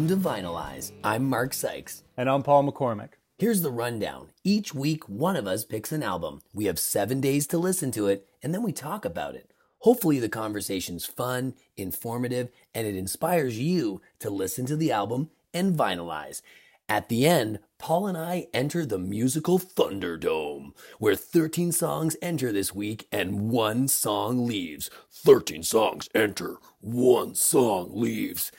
Welcome to Vinylize. I'm Mark Sykes. And I'm Paul McCormick. Here's the rundown. Each week, one of us picks an album. We have seven days to listen to it, and then we talk about it. Hopefully, the conversation's fun, informative, and it inspires you to listen to the album and vinylize. At the end, Paul and I enter the musical Thunderdome, where 13 songs enter this week and one song leaves. 13 songs enter, one song leaves.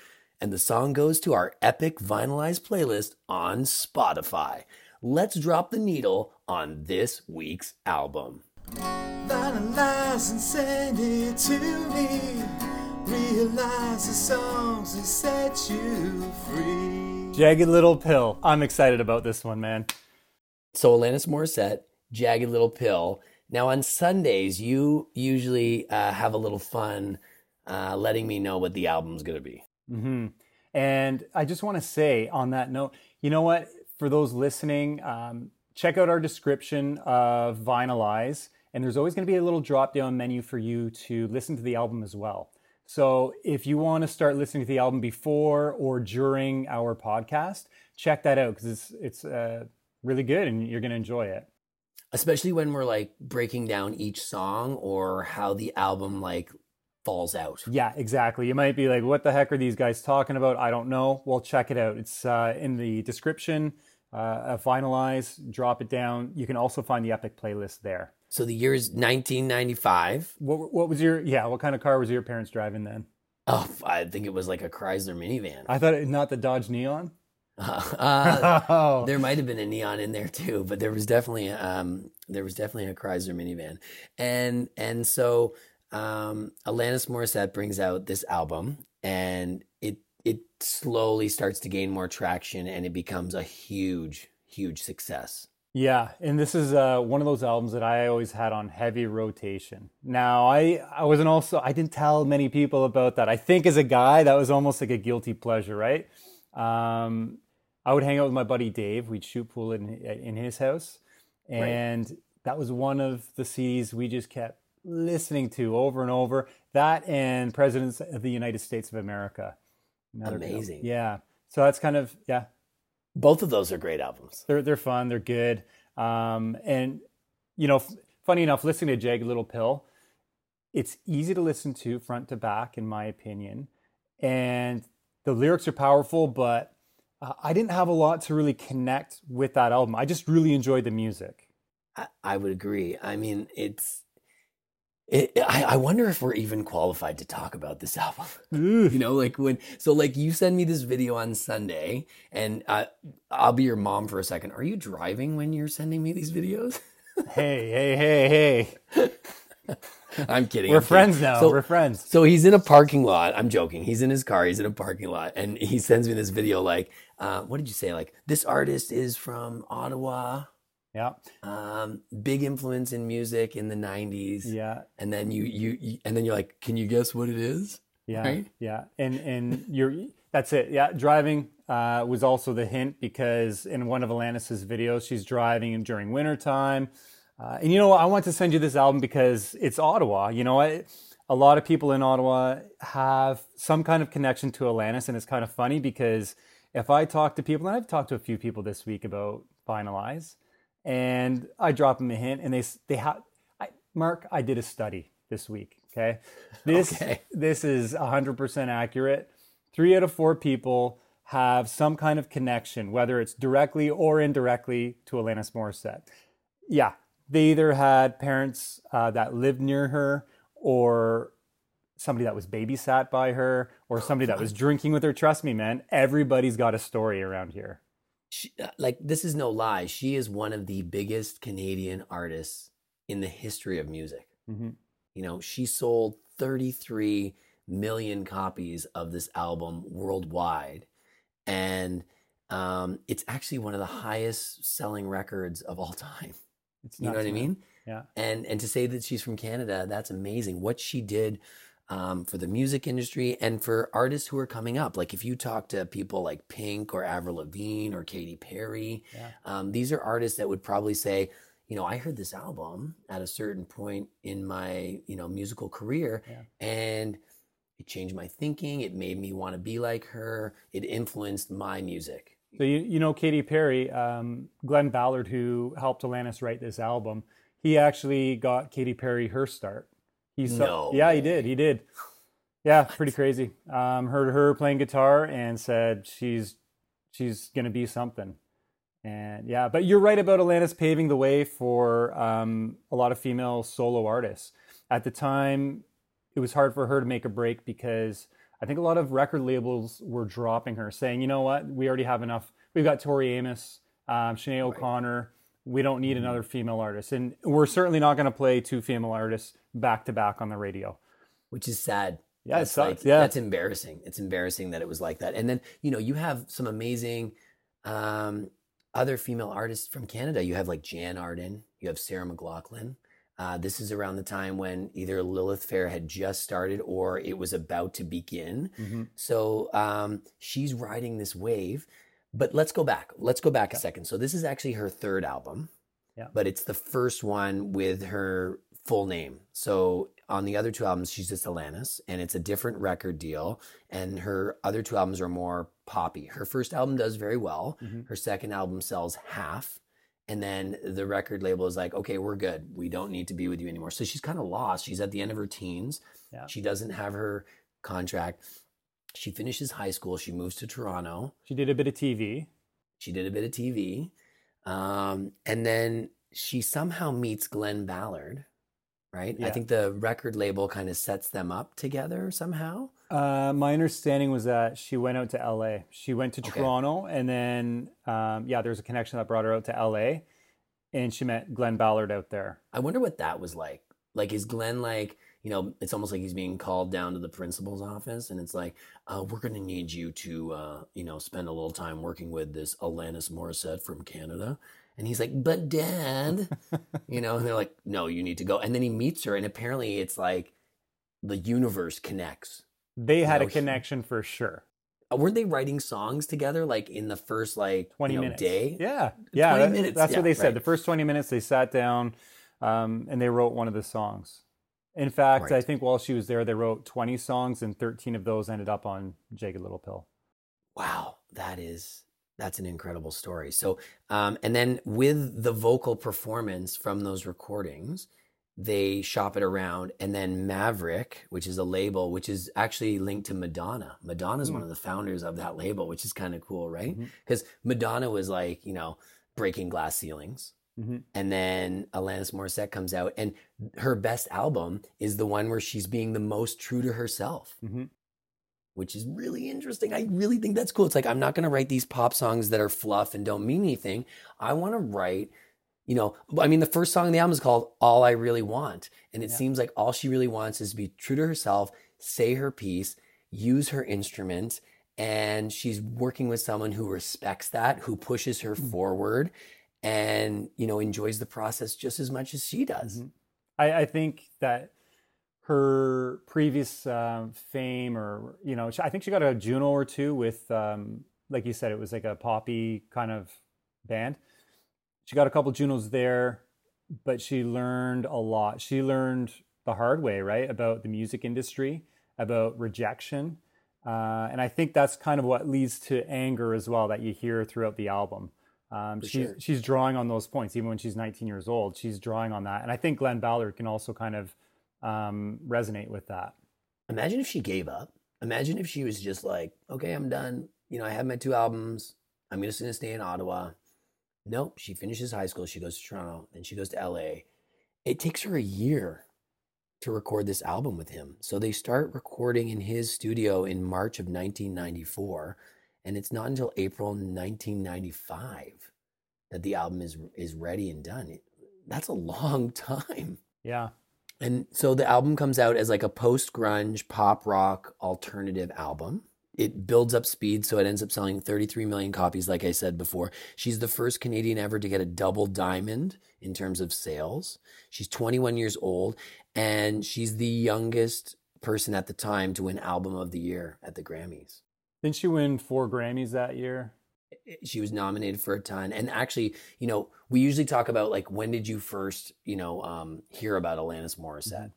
And the song goes to our epic vinylized playlist on Spotify. Let's drop the needle on this week's album. Vinylize and send it to me. Realize the songs that set you free. Jagged Little Pill. I'm excited about this one, man. So Alanis Morissette, Jagged Little Pill. Now on Sundays, you usually uh, have a little fun uh, letting me know what the album's going to be. hmm And I just want to say on that note, you know what? For those listening, um, check out our description of Vinylize, and there's always going to be a little drop down menu for you to listen to the album as well. So if you want to start listening to the album before or during our podcast, check that out because it's it's uh, really good and you're going to enjoy it. Especially when we're like breaking down each song or how the album like falls out. Yeah, exactly. You might be like, "What the heck are these guys talking about?" I don't know. Well, check it out. It's uh, in the description. Uh, Vinylize, drop it down. You can also find the Epic playlist there. So the year is 1995. What, what was your yeah? What kind of car was your parents driving then? Oh, I think it was like a Chrysler minivan. I thought it, not the Dodge Neon. Uh, oh, there might have been a neon in there too, but there was definitely um, there was definitely a Chrysler minivan, and and so um, Alanis Morissette brings out this album, and it it slowly starts to gain more traction, and it becomes a huge huge success. Yeah, and this is uh, one of those albums that I always had on heavy rotation. Now, I I wasn't also I didn't tell many people about that. I think as a guy, that was almost like a guilty pleasure, right? Um, I would hang out with my buddy Dave. We'd shoot pool in in his house, and right. that was one of the CDs we just kept listening to over and over. That and Presidents of the United States of America. Another Amazing. Yeah. So that's kind of yeah both of those are great albums. They're they're fun. They're good. Um, and you know, f- funny enough, listening to Jagged Little Pill, it's easy to listen to front to back, in my opinion. And the lyrics are powerful, but uh, I didn't have a lot to really connect with that album. I just really enjoyed the music. I, I would agree. I mean, it's it, I, I, wonder if we're even qualified to talk about this album. you know, like when, so like you send me this video on Sunday and I, I'll be your mom for a second. Are you driving when you're sending me these videos? hey, hey, hey, hey. I'm kidding. We're I'm friends kidding. now. So, we're friends. So he's in a parking lot. I'm joking. He's in his car. He's in a parking lot, and he sends me this video. Like, uh, what did you say? Like, this artist is from Ottawa. Yeah. Um, big influence in music in the '90s. Yeah. And then you, you, you and then you're like, can you guess what it is? Yeah. Right? Yeah. And and you're that's it. Yeah. Driving uh, was also the hint because in one of Alanis's videos, she's driving during wintertime. Uh, and you know, I want to send you this album because it's Ottawa. You know, I, a lot of people in Ottawa have some kind of connection to Alanis, and it's kind of funny because if I talk to people, and I've talked to a few people this week about Vinylize, and I drop them a hint, and they they have. Mark, I did a study this week. Okay, this okay. this is hundred percent accurate. Three out of four people have some kind of connection, whether it's directly or indirectly, to Alanis Morissette. Yeah, they either had parents uh, that lived near her, or somebody that was babysat by her, or somebody that was drinking with her. Trust me, man, everybody's got a story around here she, uh, like this is no lie. She is one of the biggest Canadian artists in the history of music. Mm-hmm. You know, she sold 33 million copies of this album worldwide, and um, it's actually one of the highest selling records of all time. It's you know what I mean? Yeah. And and to say that she's from Canada, that's amazing. What she did um, for the music industry and for artists who are coming up. Like if you talk to people like Pink or Avril Lavigne or Katy Perry, Yeah. um, these are artists that would probably say, you know, I heard this album at a certain point in my, you know, musical career, Yeah. and It changed my thinking. It made me want to be like her. It influenced my music. So you you know Katy Perry, um, Glen Ballard, who helped Alanis write this album, he actually got Katy Perry her start. He saw, No yeah, he did, he did. Yeah, pretty crazy. Um, heard her playing guitar and said she's she's gonna be something. And yeah, but you're right about Alanis paving the way for um, a lot of female solo artists. At the time, it was hard for her to make a break because I think a lot of record labels were dropping her, saying, you know what, we already have enough. We've got Tori Amos, um, Sinead O'Connor. We don't need another female artist. And we're certainly not going to play two female artists back to back on the radio. which is sad. Yeah, it That's sucks. like- Yeah. that's embarrassing. It's embarrassing that it was like that. And then you know you have some amazing um, other female artists from Canada. You have like Jann Arden. You have Sarah McLachlan. Uh, this is around the time when either Lilith Fair had just started or it was about to begin. Mhm. So um, she's riding this wave. But let's go back. Let's go back a second. So this is actually her third album. Yeah. But it's the first one with her full name. So on the other two albums, she's just Alanis, and it's a different record deal. And her other two albums are more poppy. Her first album does very well. Mhm. Her second album sells half. And then the record label is like, okay, we're good. We don't need to be with you anymore. So she's kind of lost. She's at the end of her teens. Yeah. She doesn't have her contract. She finishes high school. She moves to Toronto. She did a bit of TV. She did a bit of TV. Um, and then she somehow meets Glen Ballard, right? I think the record label kind of sets them up together somehow. Uh, my understanding was that she went out to LA. She went to Okay. Toronto, and then um, yeah, there was a connection that brought her out to LA, and she met Glen Ballard out there. I wonder what that was like. Like, is Glen like, you know, it's almost like he's being called down to the principal's office and it's like, uh, we're going to need you to, uh, you know, spend a little time working with this Alanis Morissette from Canada. And he's like, but dad, you know, and they're like, no, you need to go. And then he meets her and apparently it's like the universe connects. They had No, a he- connection for sure. Uh, Weren't they writing songs together like in the first like Twenty you know, minutes. day? Yeah, yeah. 20 that- minutes, That's yeah, what they said. right. The first twenty minutes, they sat down, um, and they wrote one of the songs. In fact, I think while she was there, they wrote twenty songs, and thirteen of those ended up on Jagged Little Pill. Wow, that is that's an incredible story. So, um, and then with the vocal performance from those recordings, they shop it around, and then Maverick, which is a label, which is actually linked to Madonna. Madonna is one of the founders of that label, which is kind of cool, right? Because Madonna was like, you know, breaking glass ceilings. Mhm. And then Alanis Morissette comes out, and her best album is the one where she's being the most true to herself Mhm. which is really interesting. I really think that's cool. It's like I'm not going to write these pop songs that are fluff and don't mean anything. I want to write, you know, I mean, the first song on the album is called All I Really Want. And it Yeah. seems like all she really wants is to be true to herself, say her piece, use her instrument. And she's working with someone who respects that, who pushes her Hmm. forward and, you know, enjoys the process just as much as she does. Mhm. I, I think that her previous um, fame, or you know, I think she got a Juno or two with, um, like you said, it was like a poppy kind of band. She got a couple Junos there, but she learned a lot. She learned the hard way, right, about the music industry, about rejection, uh, and I think that's kind of what leads to anger as well that you hear throughout the album. Um, she's sure. she's drawing on those points even when she's 19 years old. She's drawing on that, and I think Glen Ballard can also kind of um, resonate with that. Imagine if she gave up. Imagine if she was just like, okay, I'm done. You know, I have my two albums. I'm just going to stay in Ottawa. Nope. She finishes high school. She goes to Toronto. Then she goes to LA. It takes her a year to record this album with him. So they start recording in his studio in March of 1994. And it's not until April 1995 that the album is, is ready and done. It, that's a long time. Yeah, And so the album comes out as like a post grunge pop rock alternative album. It builds up speed, so it ends up selling 33 million copies, like I said before. She's the first Canadian ever to get a double diamond in terms of sales. She's 21 years old, and she's the youngest person at the time to win Album of the Year at the Grammys. Didn't she win four Grammys that year? she was nominated for a ton and actually you know we usually talk about like when did you first you know um hear about alanis morissette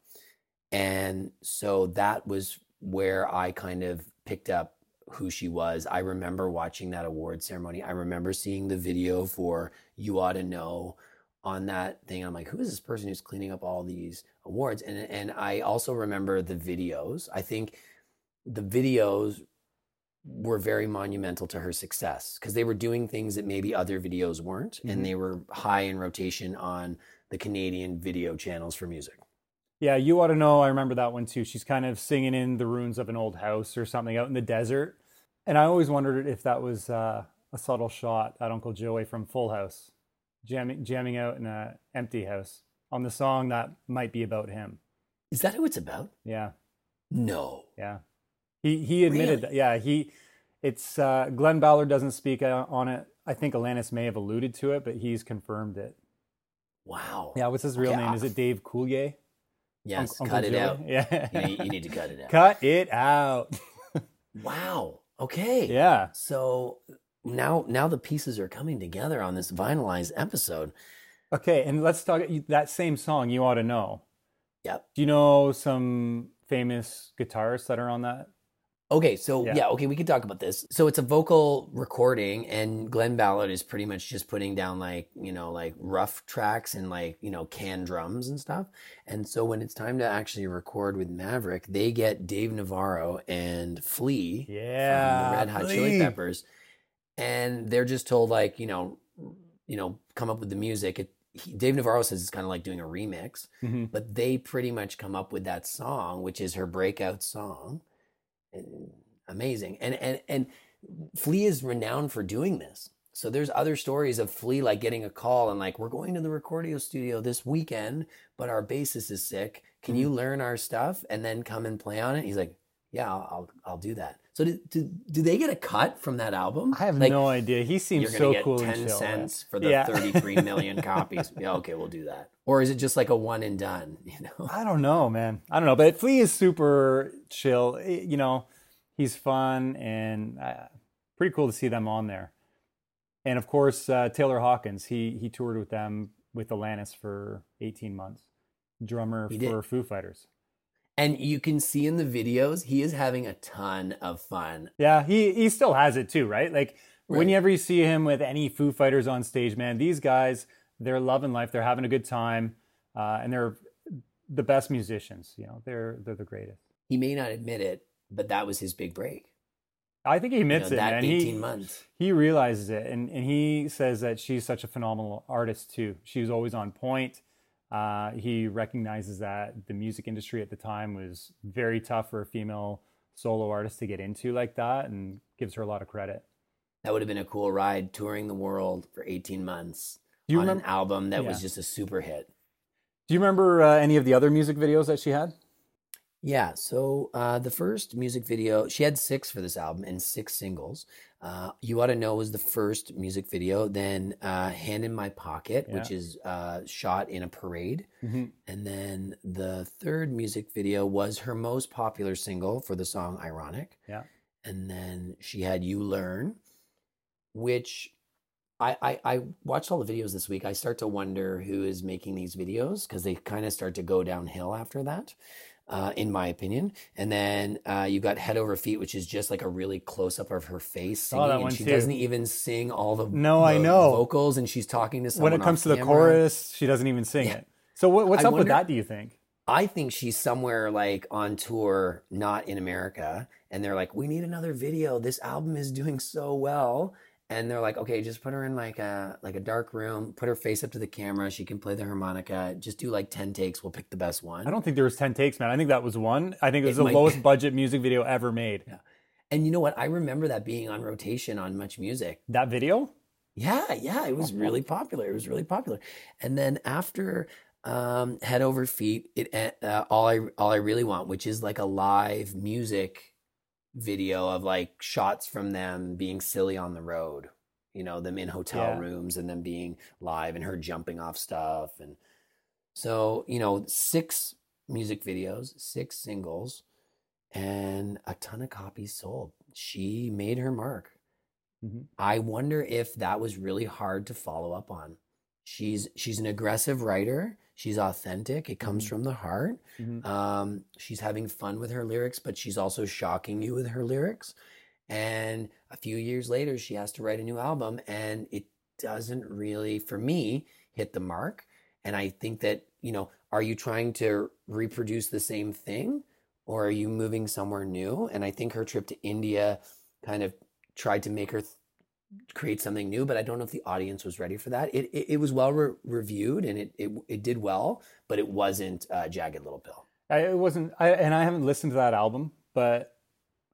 and so that was where I kind of picked up who she was. I remember watching that award ceremony. I remember seeing the video for You Ought to Know on that thing. I'm like, who is this person who's cleaning up all these awards? And and I also remember the videos. I think the videos were very monumental to her success because they were doing things that maybe other videos weren't, Mhm. and they were high in rotation on the Canadian video channels for music. Yeah, you ought to know. I remember that one too. She's kind of singing in the ruins of an old house or something out in the desert. And I always wondered if that was uh, a subtle shot at Uncle Joey from Full House, jamming, jamming out in an empty house on the song that might be about him. Is that who it's about? Yeah, No. yeah. He he admitted Really? that. Yeah, he. It's uh, Glen Ballard doesn't speak uh, on it. I think Alanis may have alluded to it, but he's confirmed it. Wow. Yeah, what's his real Okay, name? I- Is it Dave Coulier? Yes. Cut it out. Yeah. You need, you need to cut it out. Cut it out. Wow. Okay. yeah. So now now the pieces are coming together on this vinylized episode. Okay, and let's talk that same song. You ought to know. Yep. Do you know some famous guitarists that are on that? Okay, so Yeah. yeah. okay, we could talk about this. So it's a vocal recording, and Glen Ballard is pretty much just putting down like you know like rough tracks and like you know can drums and stuff. And so when it's time to actually record with Maverick, they get Dave Navarro and Flea Yeah, from the Red Hot Chili Peppers, and they're just told like you know you know come up with the music. It, he, Dave Navarro says it's kind of like doing a remix Mhm. but they pretty much come up with that song, which is her breakout song. Amazing. And and and Flea is renowned for doing this. So there's other stories of Flea like getting a call and like, we're going to the Recordio studio this weekend, but our bassist is sick. Can you mm-hmm. learn our stuff and then come and play on it? He's like, yeah, I'll I'll, I'll do that. So do, do do they get a cut from that album? I have Like, no idea. He seems you're so get cool ten cents for the Yeah. 33 million copies. Yeah, okay, we'll do that. Or is it just like a one and done? You know? I don't know, man. I don't know, but Flea is super chill. You know, he's fun and uh, pretty cool to see them on there. And of course, uh, Taylor Hawkins. He he toured with them with Alanis for 18 months. Drummer He did. for Foo Fighters. And you can see in the videos, he is having a ton of fun. Yeah, he he still has it too, right? Like Right. whenever you see him with any Foo Fighters on stage, man, these guys they're loving life. They're having a good time, uh, and they're the best musicians. You know, they're they're the greatest. He may not admit it, but that was his big break. I think he You know, admits it, that man. 18 He months. he realizes it, and and he says that she's such a phenomenal artist too. She was always on point. Uh, he recognizes that the music industry at the time was very tough for a female solo artist to get into like that, and gives her a lot of credit. That would have been a cool ride touring the world for 18 months Do you on remember? an album that was just a super hit. Do you remember uh, any of the other music videos that she had? Yeah, so uh, the first music video, she had six for this album and six singles. Uh, you Ought to Know was the first music video. Then uh, Hand in My Pocket, which is uh, shot in a parade. Mhm. And then the third music video was her most popular single for the song Ironic. Yeah. And then she had You Learn, which I, I, I watched all the videos this week. I start to wonder who is making these videos because they kind of start to go downhill after that, uh, in my opinion. And then uh, you got Head Over Feet, which is just like a really close up of her face singing. that and she too. doesn't even sing all the, No, I know. vocals and she's talking to someone When it comes to the camera. chorus, she doesn't even sing Yeah. it. So what, what's I up with that? Do you think? I think she's somewhere like on tour, not in America, and they're like, "We need another video. This album is doing so well." And they're like, "Okay, just put her in like a like a dark room, put her face up to the camera. She can play the harmonica. Just do like ten takes. We'll pick the best one." I don't think there was ten takes, man. I think that was one. I think it was It the might- lowest budget music video ever made. Yeah. And you know what? I remember that being on rotation on Much Music. That video? Yeah, yeah, it was really popular. It was really popular. And then after um, Head Over Feet, it uh, all I all I really want, which is like a live music video of like shots from them being silly on the road. You know, them in hotel Yeah. rooms and them being live and her jumping off stuff and so, you know, six music videos, six singles, and a ton of copies sold. She made her mark. Mhm. I wonder if that was really hard to follow up on. She's she's an aggressive writer. She's authentic. It comes Mhm. from the heart. Mhm. Um, she's having fun with her lyrics, but she's also shocking you with her lyrics. And a few years later, she has to write a new album, and it doesn't really, for me, hit the mark. And I think that, you know, are you trying to reproduce the same thing or are you moving somewhere new? And I think her trip to India kind of tried to make her th- create something new, but I don't know if the audience was ready for that. It it, it was well re- reviewed and it, it it did well, but it wasn't uh, Jagged Little Pill. I, it wasn't, I, and I haven't listened to that album, but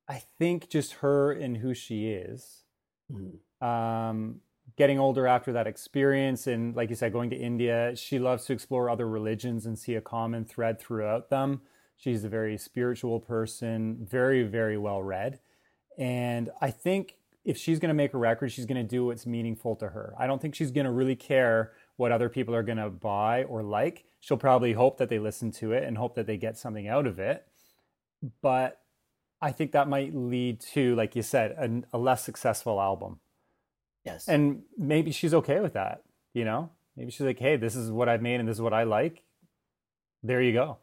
I think just her and who she is, Mhm. um, getting older after that experience, and like you said, going to India, she loves to explore other religions and see a common thread throughout them. She's a very spiritual person, very, very well read. And I think if she's going to make a record, she's going to do what's meaningful to her. I don't think she's going to really care what other people are going to buy or like. She'll probably hope that they listen to it and hope that they get something out of it. But I think that might lead to, like you said, a, a less successful album. Yes. And maybe she's okay with that, you know? Maybe she's like, hey, this is what I've made and this is what I like. There you go.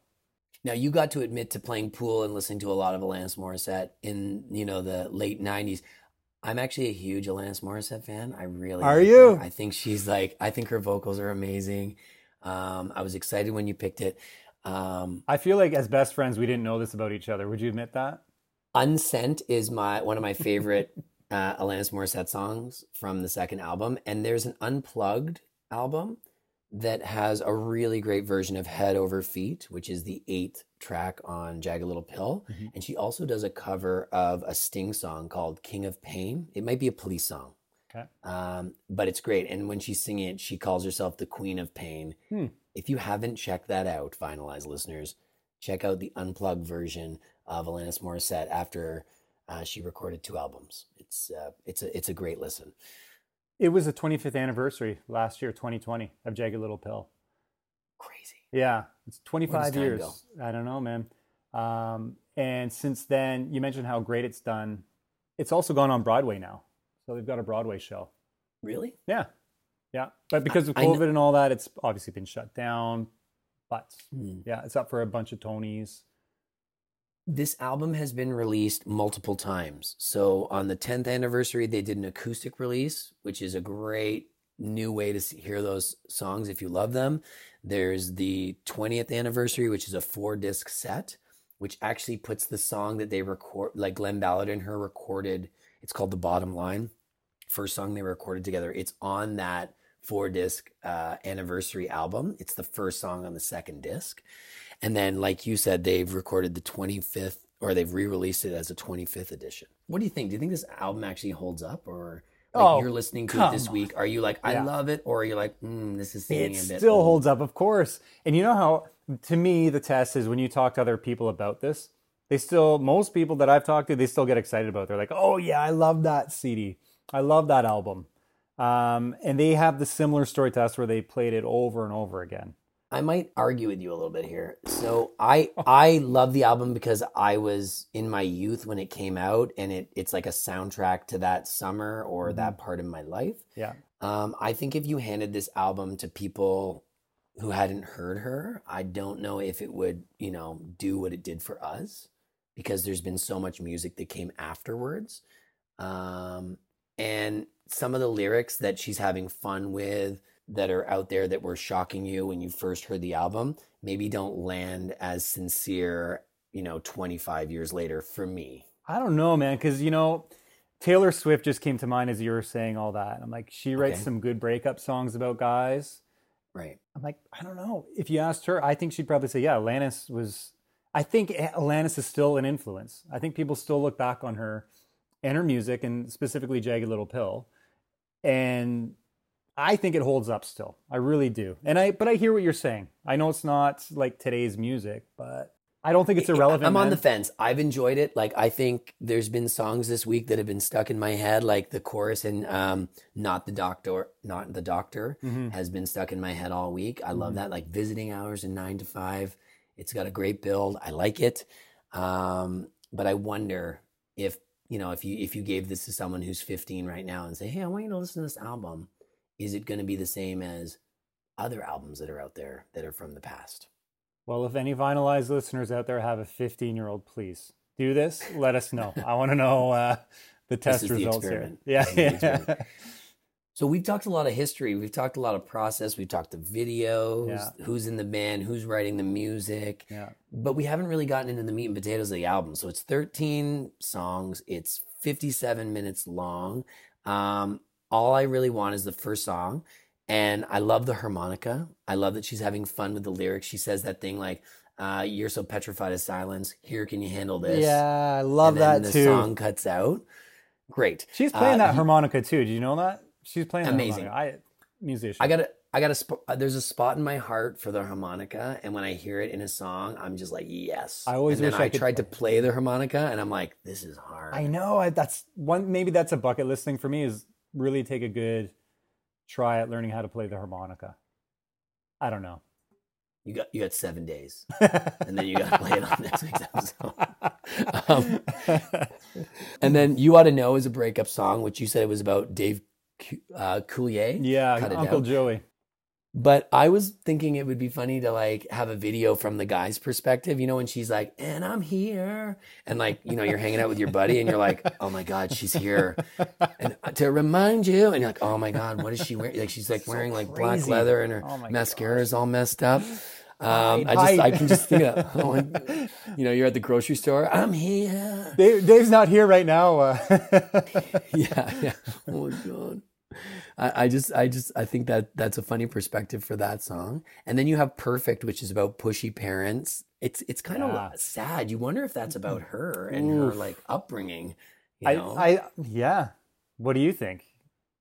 Now you got to admit to playing pool and listening to a lot of Alanis Morissette in you know the late '90s. I'm actually a huge Alanis Morissette fan. I really Are like her. you? I think she's like I think her vocals are amazing. Um, I was excited when you picked it. Um, I feel like as best friends, we didn't know this about each other. Would you admit that? Unsent is my one of my favorite uh, Alanis Morissette songs from the second album, and there's an unplugged album that has a really great version of Head Over Feet, which is the eighth track on Jagged Little Pill, Mhm. and she also does a cover of a Sting song called King of Pain. It might be a police song. Okay. Um, but it's great. And when she's singing it, she calls herself the Queen of Pain. Hmm. If you haven't checked that out, vinylized listeners, check out the unplugged version of Alanis Morissette after uh, she recorded two albums. It's uh, it's a it's a great listen. It was the 25th anniversary last year, 2020, of Jagged Little Pill. Crazy. Yeah, it's 25 years. go? I don't know, man. Um, and since then, you mentioned how great it's done. It's also gone on Broadway now. So they've got a Broadway show. Really? Yeah. Yeah. But because of I COVID and all that, it's obviously been shut down. But Hmm. yeah, it's up for a bunch of Tonys. This album has been released multiple times. So on the 10th anniversary, they did an acoustic release, which is a great new way to hear those songs if you love them. There's the 20th anniversary, which is a four disc set, which actually puts the song that they record, like Glen Ballard and her recorded, it's called The Bottom Line. First song they recorded together. It's on that four disc uh, anniversary album. It's the first song on the second disc. And then, like you said, they've recorded the 25th or they've re released it as a 25th edition. What do you think? Do you think this album actually holds up or like Oh, you're listening to it this week? Are you like, I Yeah. love it? Or are you like, mm, this is It a bit. still old? holds up, of course. And you know how, to me, the test is when you talk to other people about this, they still, most people that I've talked to, they still get excited about it. They're like, oh, yeah, I love that CD. I love that album. Um, and they have the similar story to us where they played it over and over again. I might argue with you a little bit here. So I I love the album because I was in my youth when it came out, and it it's like a soundtrack to that summer or that part of my life. Yeah. Um, I think if you handed this album to people who hadn't heard her, I don't know if it would, you know, do what it did for us because there's been so much music that came afterwards. Um, and some of the lyrics that she's having fun with that are out there that were shocking you when you first heard the album maybe don't land as sincere, you know, 25 years later for me. I don't know, man, because, you know, Taylor Swift just came to mind as you were saying all that. I'm like, she writes Okay. some good breakup songs about guys. Right. I'm like, I don't know. If you asked her, I think she'd probably say, yeah, Alanis was. I think Alanis is still an influence. I think people still look back on her and her music, and specifically Jagged Little Pill, and I think it holds up still. I really do. And I, but I hear what you're saying. I know it's not like today's music, but I don't think it's irrelevant. I'm on man. the fence. I've enjoyed it. Like I think there's been songs this week that have been stuck in my head, like the chorus and um, "Not the Doctor," "Not the Doctor" Mhm. has been stuck in my head all week. I love Mhm. that. Like visiting hours and nine to five. It's got a great build. I like it. Um, but I wonder if you know if you if you gave this to someone who's 15 right now and say, "Hey, I want you to listen to this album," is it going to be the same as other albums that are out there that are from the past? Well, if any vinylized listeners out there have a 15 year old, please do this. Let us know. I want to know uh, the test is the results here. Yeah, This is the yeah. So we've talked a lot of history. We've talked a lot of process. We've talked the videos, Yeah. who's in the band, who's writing the music. yeah. But we haven't really gotten into the meat and potatoes of the album. So it's 13 songs. It's 57 minutes long. Um, all I really want is the first song. And I love the harmonica. I love that she's having fun with the lyrics. She says that thing like, uh, you're so petrified of silence. Here, can you handle this? Yeah, I love that. and then that the too. song cuts out. Great. She's playing Uh, that you- harmonica too. Do you know that? She's playing that Amazing. harmonica. I musician. I got to I got a there's a spot in my heart for the harmonica, and when I hear it in a song, I'm just like, yes. I always and then wish I I could tried to play the harmonica, and I'm like, this is hard. I know. I, that's one. Maybe that's a bucket list thing for me. Is really take a good try at learning how to play the harmonica. I don't know. You got you got seven days, and then you got to play it on next week's episode. Um, and then you ought to know is a breakup song, which you said it was about Dave uh, Coulier. yeah, Uncle. Joey. But I was thinking it would be funny to like have a video from the guy's perspective, you know, when she's like, and I'm here. And like, you know, you're hanging out with your buddy and you're like, oh my God, she's here. And uh, to remind you, and you're like, oh my God, what is she wearing? Like, she's like wearing like black leather and her Oh mascara is all messed up. Um, I just, I can just think of, oh you know, you're at the grocery store. I'm here. Dave, Dave's not here right now. Uh, yeah, yeah. Oh my god. I, I just, I just, I think that that's a funny perspective for that song. And then you have "Perfect," which is about pushy parents. It's, it's kind Yeah. of sad. You wonder if that's about mm-hmm. her and her like upbringing. You I. I, yeah. What do you think?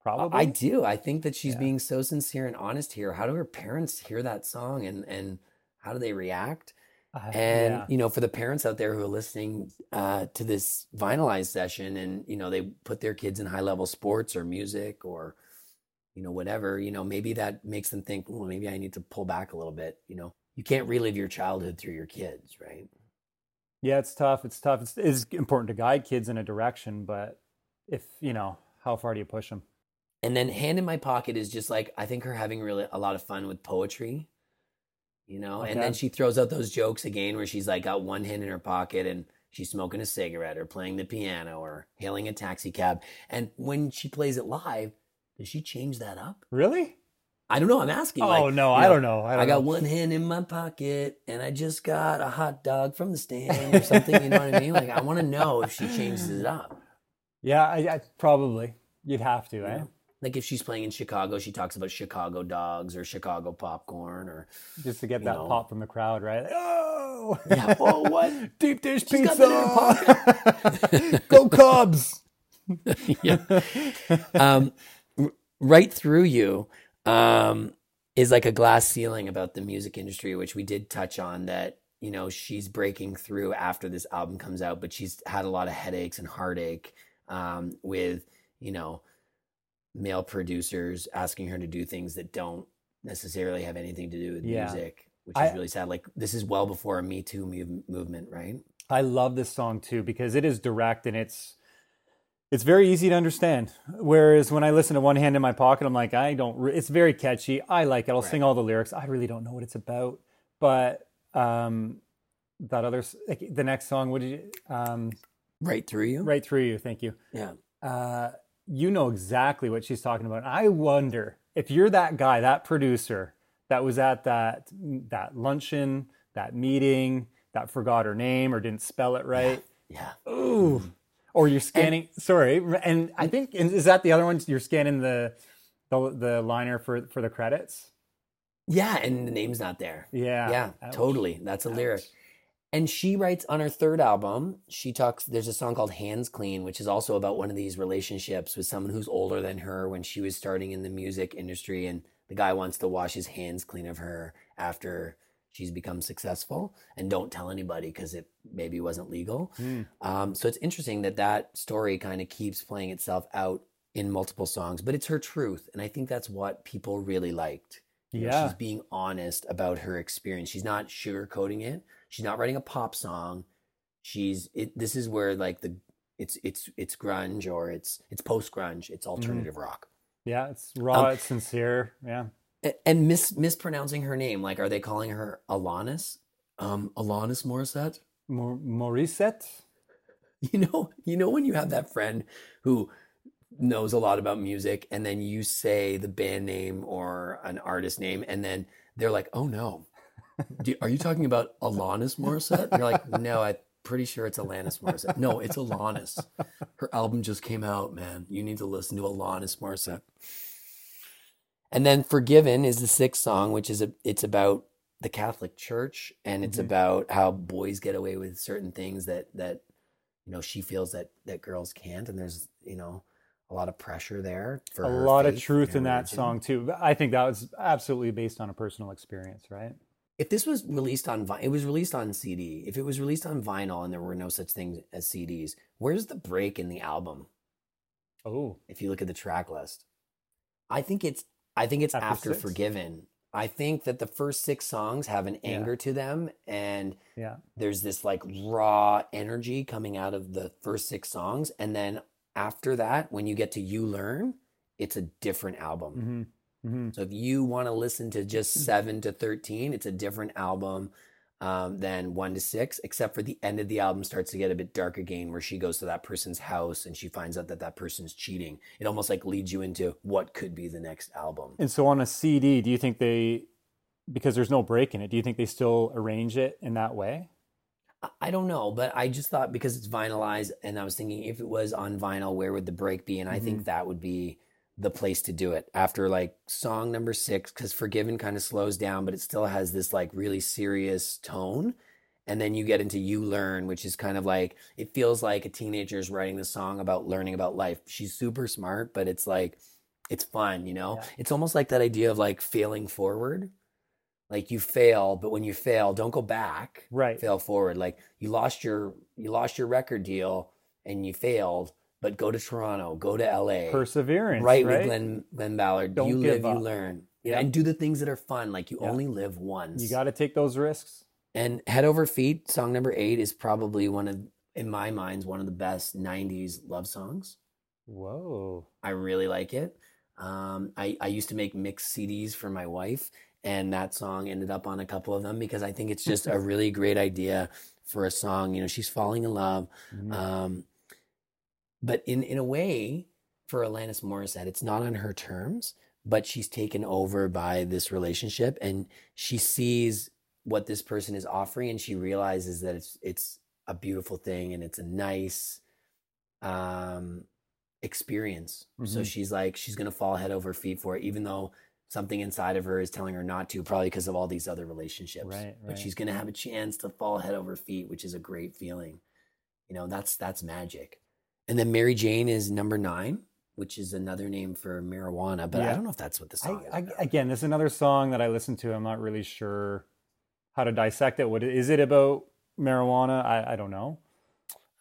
Probably. I do. I think that she's Yeah. being so sincere and honest here. How do her parents hear that song and and how do they react? Uh, And yeah. you know, for the parents out there who are listening uh, to this vinylized session, and you know, they put their kids in high level sports or music or you know whatever, you know, maybe that makes them think, well, maybe I need to pull back a little bit. You know, you can't relive your childhood through your kids, right? Yeah, it's tough. It's tough. It's, it's important to guide kids in a direction, but if you know, how far do you push them? And then hand in my pocket is just like I think her having really a lot of fun with poetry, you know. And then she throws out those jokes again where she's like got one hand in her pocket and she's smoking a cigarette or playing the piano or hailing a taxi cab. And when she plays it live, does she change that up? Really? I don't know. I'm asking. Oh like, no, I don't know. I, I, don't got know. one hand in my pocket and I just got a hot dog from the stand or something. you know what I mean? Like I want to know if she changes it up. Yeah, I, I probably you'd have to, eh? Like if she's playing in Chicago, she talks about Chicago dogs or Chicago popcorn or Just to get that know. pop from the crowd, right? Like, oh, Yeah, oh, what? Deep dish She's pizza. got that in her Go Cubs! yeah. Um, r- right through you um, is like a glass ceiling about the music industry, which we did touch on. That you know she's breaking through after this album comes out, but she's had a lot of headaches and heartache um, with you know male producers asking her to do things that don't necessarily have anything to do with Yeah. music, which I- is really sad. Like this is well before a Me Too move- movement, right? I love this song too because it is direct and it's it's very easy to understand. Whereas when I listen to One Hand in My Pocket, I'm like, I don't. Re- it's very catchy. I like it. I'll sing all the lyrics. I really don't know what it's about. But um, that other, like, the next song, what did you? Um, Right through you, right through you. Thank you. Yeah. uh, you know exactly what she's talking about. I wonder if you're that guy, that producer that was at that that luncheon, that meeting, that forgot her name or didn't spell it right. Yeah. Ooh. Mm-hmm. Or you're scanning. sorry, and I mm-hmm. think is that the other one? You're scanning the the, the liner for for the credits. Yeah, and the name's not there. Yeah. Yeah, Ouch. totally. That's a lyric. And she writes on her third album, she talks, there's a song called Hands Clean, which is also about one of these relationships with someone who's older than her when she was starting in the music industry. And the guy wants to wash his hands clean of her after she's become successful and don't tell anybody because it maybe wasn't legal. Hmm. Um, so it's interesting that that story kind of keeps playing itself out in multiple songs, but it's her truth. And I think that's what people really liked. You know, Yeah. she's being honest about her experience. She's not sugarcoating it. She's not writing a pop song. She's it, this is where like the it's it's it's grunge or it's it's post grunge. It's alternative rock. Yeah. It's raw. Um, it's sincere. Yeah. And mis- mispronouncing her name. Like, are they calling her Alanis? Um, Alanis Morissette? Mor- Morissette? You know, you know when you have that friend who knows a lot about music and then you say the band name or an artist name and then they're like, "Oh no. Do, are you talking about Alanis Morissette?" And you're like, "No, I'm pretty sure it's Alanis Morissette." No, it's Alanis. Her album just came out, man. You need to listen to Alanis Morissette. And then Forgiven is the sixth song, which is a, it's about the Catholic Church and it's Mhm. about how boys get away with certain things that that you know she feels that that girls can't and there's you know a lot of pressure there for A lot of truth in that religion. song, too. I think that was absolutely based on a personal experience, right? If this was released on it was released on CD. If it was released on vinyl and there were no such things as CDs, where's the break in the album? Oh, If you look at the track list, I think it's I think it's After after. Forgiven. I think that the first six songs have an Yeah. anger to them and yeah. there's this like raw energy coming out of the first six songs and then after that when you get to you learn it's a different album hmm hmm so if you want to listen to just 7 to 13 it's a different album um, than 1 to 6 except for the end of the album starts to get a bit dark again where she goes to that person's house and she finds out that that person's cheating. It almost like leads you into what could be the next album. And so on a CD, do you think they, because there's no break in it, do you think they still arrange it in that way? I- I don't know, but I just thought because it's vinylized, and I was thinking if it was on vinyl, where would the break be? And I think that would be the place to do it after like song number six, because Forgiven kind of slows down, but it still has this like really serious tone. And then you get into You Learn, which is kind of like, it feels like a teenager is writing the song about learning about life. She's super smart, but it's like, it's fun, you know? Yeah. It's almost like that idea of like failing forward. Like you fail, but when you fail, don't go back Right. fail forward. Like you lost your you lost your record deal and you failed, but go to Toronto, go to LA, Perseverance. right, Right. with Glen Glen Ballard. Don't you live, up. you learn, Yeah. and do the things that are fun. Like you only live once. You got to take those risks. and Head Over Feet, song number eight, is probably one of, in my mind, one of the best '90s love songs. Whoa. I really like it. Um, I, I used to make mixed CDs for my wife, and that song ended up on a couple of them because I think it's just a really great idea for a song. You know, she's falling in love. Mhm. Um, but in, in a way, for Alanis Morissette, it's not on her terms, but she's taken over by this relationship and she sees what this person is offering and she realizes that it's it's a beautiful thing and it's a nice um experience. So Mhm. she's like she's gonna fall head over feet for it, even though something inside of her is telling her not to, probably because of all these other relationships. Right, But right. she's gonna have a chance to fall head over feet, which is a great feeling. You know, that's that's magic. And then Mary Jane is number nine, which is another name for marijuana, but I don't know if that's what the I, song is. I, again, this is another song that I listened to. I'm not really sure how to dissect it. What is it about marijuana? I, I don't know.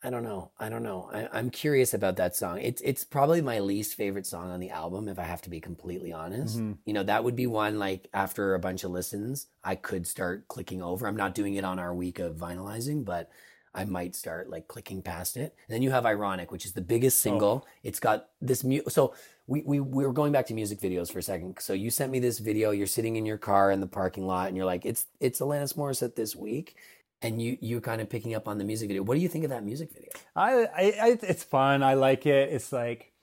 I don't know. I don't know. I, I'm curious about that song. It's it's probably my least favorite song on the album, if I have to be completely honest. Mhm. You know, that would be one like after a bunch of listens, I could start clicking over. I'm not doing it on our week of vinylizing, but I might start like clicking past it. And then you have Ironic, which is the biggest oh. single. It's got this mu so we, we we were going back to music videos for a second. So you sent me this video, you're sitting in your car in the parking lot and you're like, it's it's Alanis Morissette this week. And you you kind of picking up on the music video. What do you think of that music video? I, I, I it's fun. I like it. It's like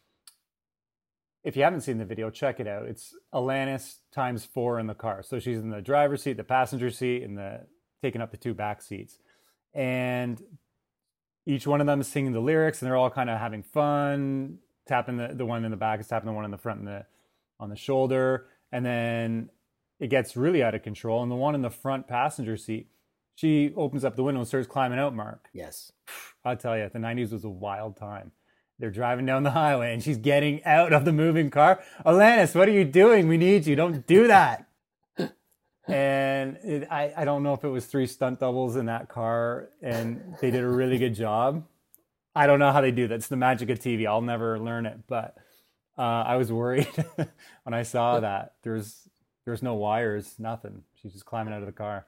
if you haven't seen the video, check it out. It's Alanis times four in the car. So she's in the driver's seat, the passenger seat, and the taking up the two back seats. And each one of them is singing the lyrics, and they're all kind of having fun, tapping the, the one in the back is tapping the one in the front and the on the shoulder. And then it gets really out of control. And the one in the front passenger seat, she opens up the window and starts climbing out, Mark. Yes. I'll tell you, the 90s was a wild time. They're driving down the highway and she's getting out of the moving car. Alanis, what are you doing? We need you. Don't do that. And it, I, I don't know if it was three stunt doubles in that car and they did a really good job. I don't know how they do that. It's the magic of TV. I'll never learn it. But uh, I was worried when I saw that. There's there's no wires, nothing. She's just climbing out of the car.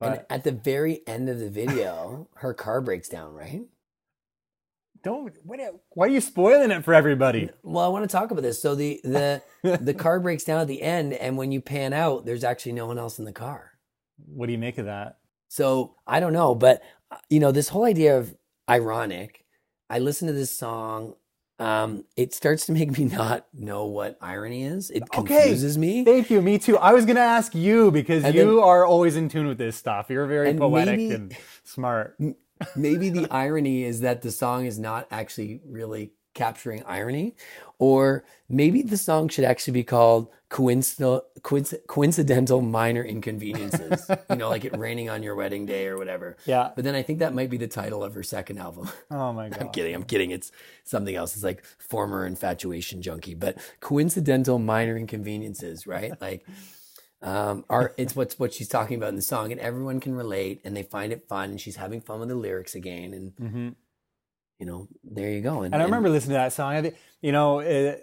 And at the very end of the video, her car breaks down, right? Don't. What, why are you spoiling it for everybody? Well, I want to talk about this. So the the the car breaks down at the end, and when you pan out, there's actually no one else in the car. What do you make of that? So I don't know, but you know, this whole idea of ironic. I listen to this song. Um, it starts to make me not know what irony is. It Okay. confuses me. Thank you. Me too. I was going to ask you because And you then- are always in tune with this stuff. You're very poetic maybe- and smart. Maybe the irony is that the song is not actually really capturing irony, or maybe the song should actually be called coincidental, coincidental minor inconveniences. you know, like it raining on your wedding day or whatever. Yeah. But then I think that might be the title of her second album. Oh my god. I'm kidding. I'm kidding. It's something else. It's like former infatuation junkie, but coincidental minor inconveniences, right? Like, um, are it's what's what she's talking about in the song, and everyone can relate, and they find it fun, and she's having fun with the lyrics again, and hmm you know, there you go. And I remember listening to that song. I think, you know, uh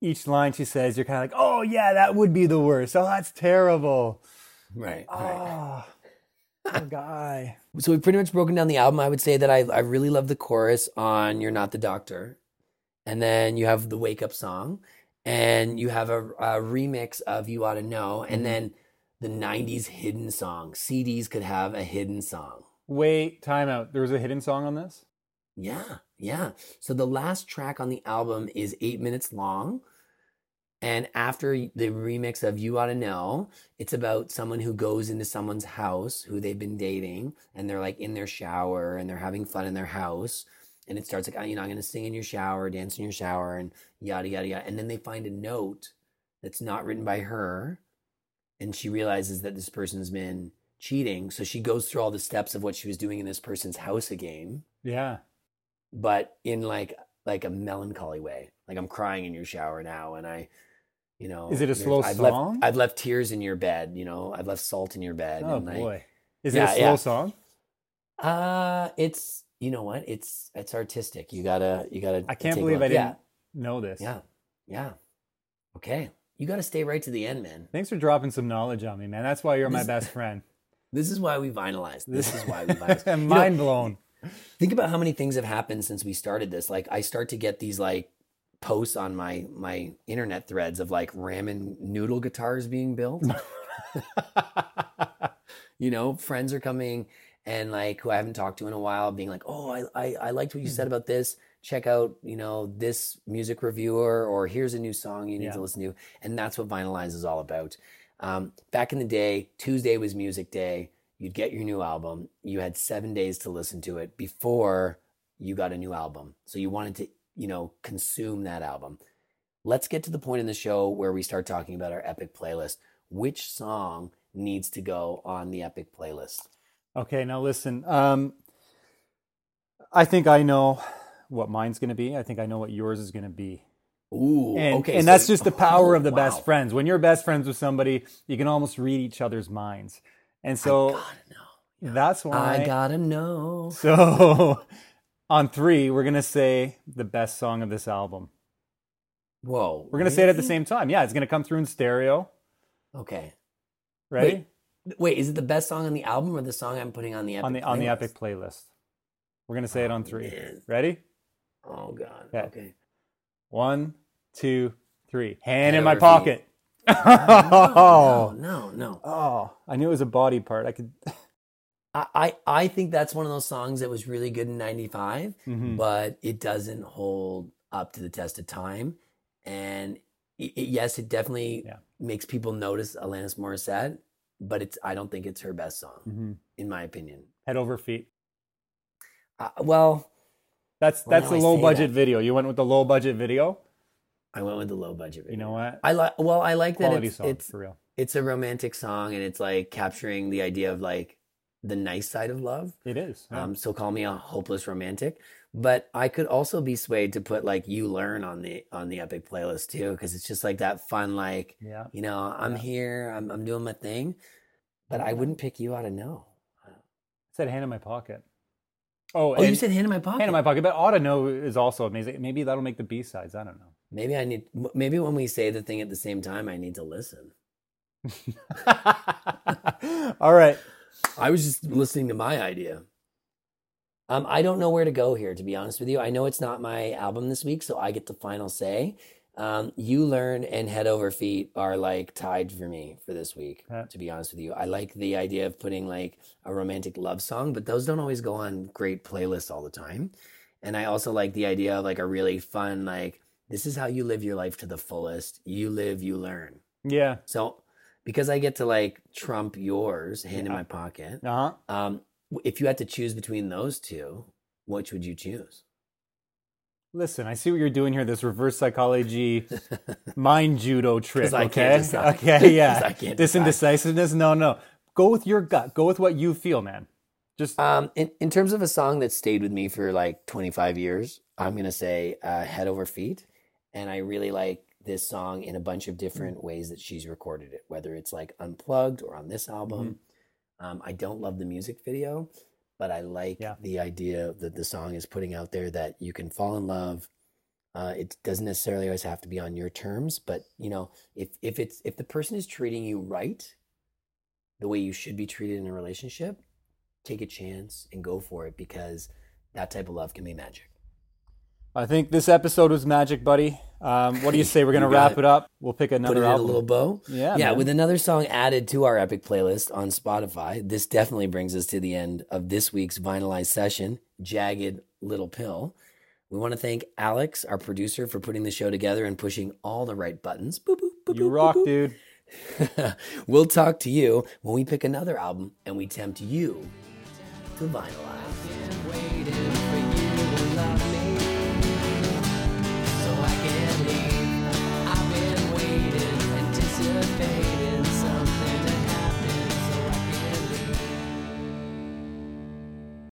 each line she says, you're kind of like, oh yeah, that would be the worst. Oh, that's terrible. right, right. Oh, poor guy. So we've pretty much broken down the album. I would say that I I really love the chorus on "You're Not the Doctor," and then you have the wake up song, and you have a, a remix of "You Oughta Know," and mm-hmm. then the '90s hidden song. CDs could have a hidden song. Wait, time out. There was a hidden song on this. Yeah, yeah. So the last track on the album is eight minutes long. And after the remix of You Oughta Know, it's about someone who goes into someone's house who they've been dating and they're like in their shower and they're having fun in their house. And it starts like, you know, I'm going to sing in your shower, dance in your shower, and yada, yada, yada. And then they find a note that's not written by her. And she realizes that this person's been cheating. So she goes through all the steps of what she was doing in this person's house again Yeah. but in like like a melancholy way. Like I'm crying in your shower now, and I, you know, Is it a slow I've song? Left, I've left tears in your bed. You know, I've left salt in your bed. Oh and I- boy. Is Yeah, it a slow yeah. song? uh it's you know what? It's it's artistic. You gotta you gotta. I can't believe I didn't know this. Yeah, yeah, yeah. Okay, you gotta stay right to the end, man. Thanks for dropping some knowledge on me, man. That's why you're my best friend. This is why we vinylized. This is why we vinylized. You know, Mind blown. think about how many things have happened since we started this like i start to get these like posts on my my internet threads of like ramen noodle guitars being built you know friends are coming and like who i haven't talked to in a while being like oh i i, I liked what you said about this. Check out you know this music reviewer or here's a new song you need Yeah. to listen to. And that's what vinylize is all about. Um, back in the day tuesday was music day. You'd get your new album. You had seven days to listen to it before you got a new album. So you wanted to you know consume that album. Let's get to the point in the show where we start talking about our epic playlist. Which song needs to go on the epic playlist Okay, now listen. Um, I think I know what mine's going to be. I think I know what yours is going to be. Ooh, And, okay. and so- that's just the power oh, of the wow. best friends. When you're best friends with somebody, you can almost read each other's minds. And I so gotta know. that's why. I gotta know. So on three, we're going to say the best song of this album. Whoa. We're going to say it at the same time. Yeah, it's going to come through in stereo. Okay. Ready? Wait, wait, is it the best song on the album or the song I'm putting on the epic? on the on the playlist? epic playlist. We're going to say it on three. man. Ready? Oh god. Okay. Okay. One, two, three. Hand in my pocket. No, oh, no, no. oh! I knew it was a body part. I could. I, I I think that's one of those songs that was really good in '95, Mhm. but it doesn't hold up to the test of time. And it, it- yes, it definitely Yeah. makes people notice Alanis Morissette, but it's I don't think it's her best song, Mhm. in my opinion. Head over feet. Uh, well, That's Well, that's the low budget that. video. You went with the low budget video. I went with the low budget. You know what? I like. Well, I like that it's, song it's for real. it's a romantic song and it's like capturing the idea of like the nice side of love. It is. yeah. Um, so call me a hopeless romantic, but I could also be swayed to put like "You Learn" on the on the epic playlist too, because it's just like that fun, like yeah. you know, I'm Yeah. here, I'm I'm doing my thing, but I wouldn't pick you out of no. I said hand in my pocket. Oh, Oh, you said hand in my pocket. hand in my pocket, but ought to know is also amazing. Maybe that'll make the B sides. I don't know. Maybe I need. Maybe when we say the thing at the same time, I need to listen. All right. I was just listening to my idea. Um, I don't know where to go here, to be honest with you. I know it's not my album this week, so I get the final say. Um, you Learn and Head Over Feet are like tied for me for this week, Yeah. to be honest with you. I like the idea of putting like a romantic love song, but those don't always go on great playlists all the time. And I also like the idea of like a really fun, like, this is how you live your life to the fullest. You live, you learn. Yeah. So because I get to like trump yours, hand in my pocket, Uh huh. um, if you had to choose between those two, which would you choose? Listen, I see what you're doing here. This reverse psychology, mind judo trick. Okay. decide. Yeah. I can't this indecisiveness. No, no. Go with your gut. Go with what you feel, man. Just Um, in, in terms of a song that stayed with me for like 25 years, I'm going to say uh, Head Over Feet. And I really like this song in a bunch of different ways that she's recorded it, whether it's like unplugged or on this album. Um, I don't love the music video, but I like Yeah. the idea that the song is putting out there that you can fall in love. Uh, it doesn't necessarily always have to be on your terms, but you know, if if it's if the person is treating you right, the way you should be treated in a relationship, take a chance and go for it because that type of love can be magic. I think this episode was magic, buddy. Um, what do you say? We're gonna wrap it. it. up. We'll pick Put another it in a album. little bow. Yeah, yeah. man. With another song added to our epic playlist on Spotify, this definitely brings us to the end of this week's vinylized session, Jagged Little Pill. We want to thank Alex, our producer, for putting the show together and pushing all the right buttons. Boop, boop, boop, you rock, dude. we'll talk to you when we pick another album and we tempt you to vinylize.